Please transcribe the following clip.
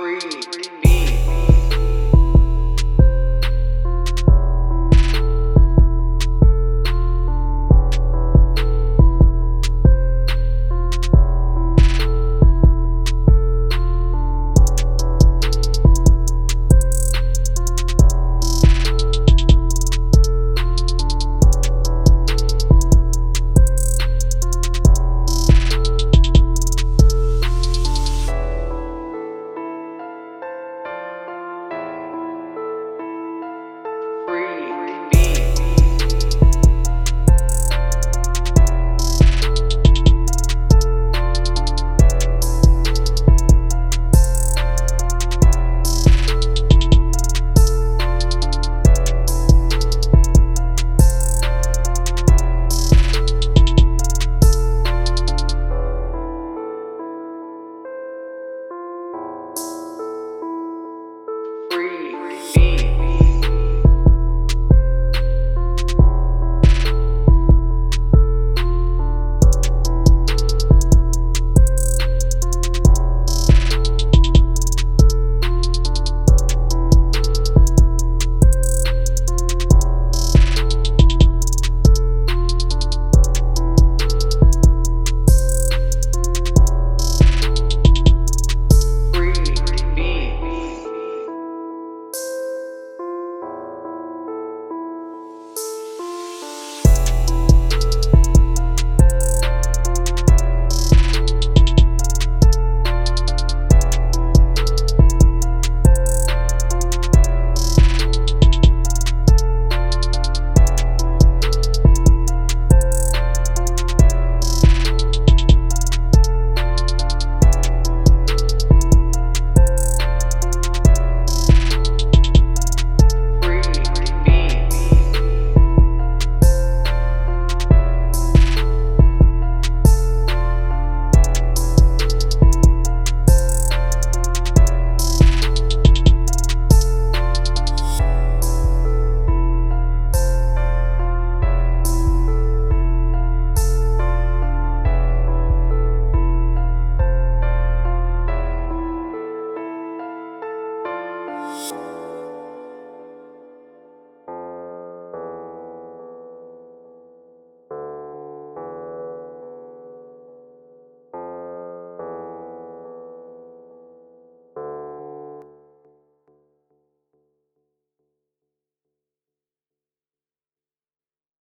freak.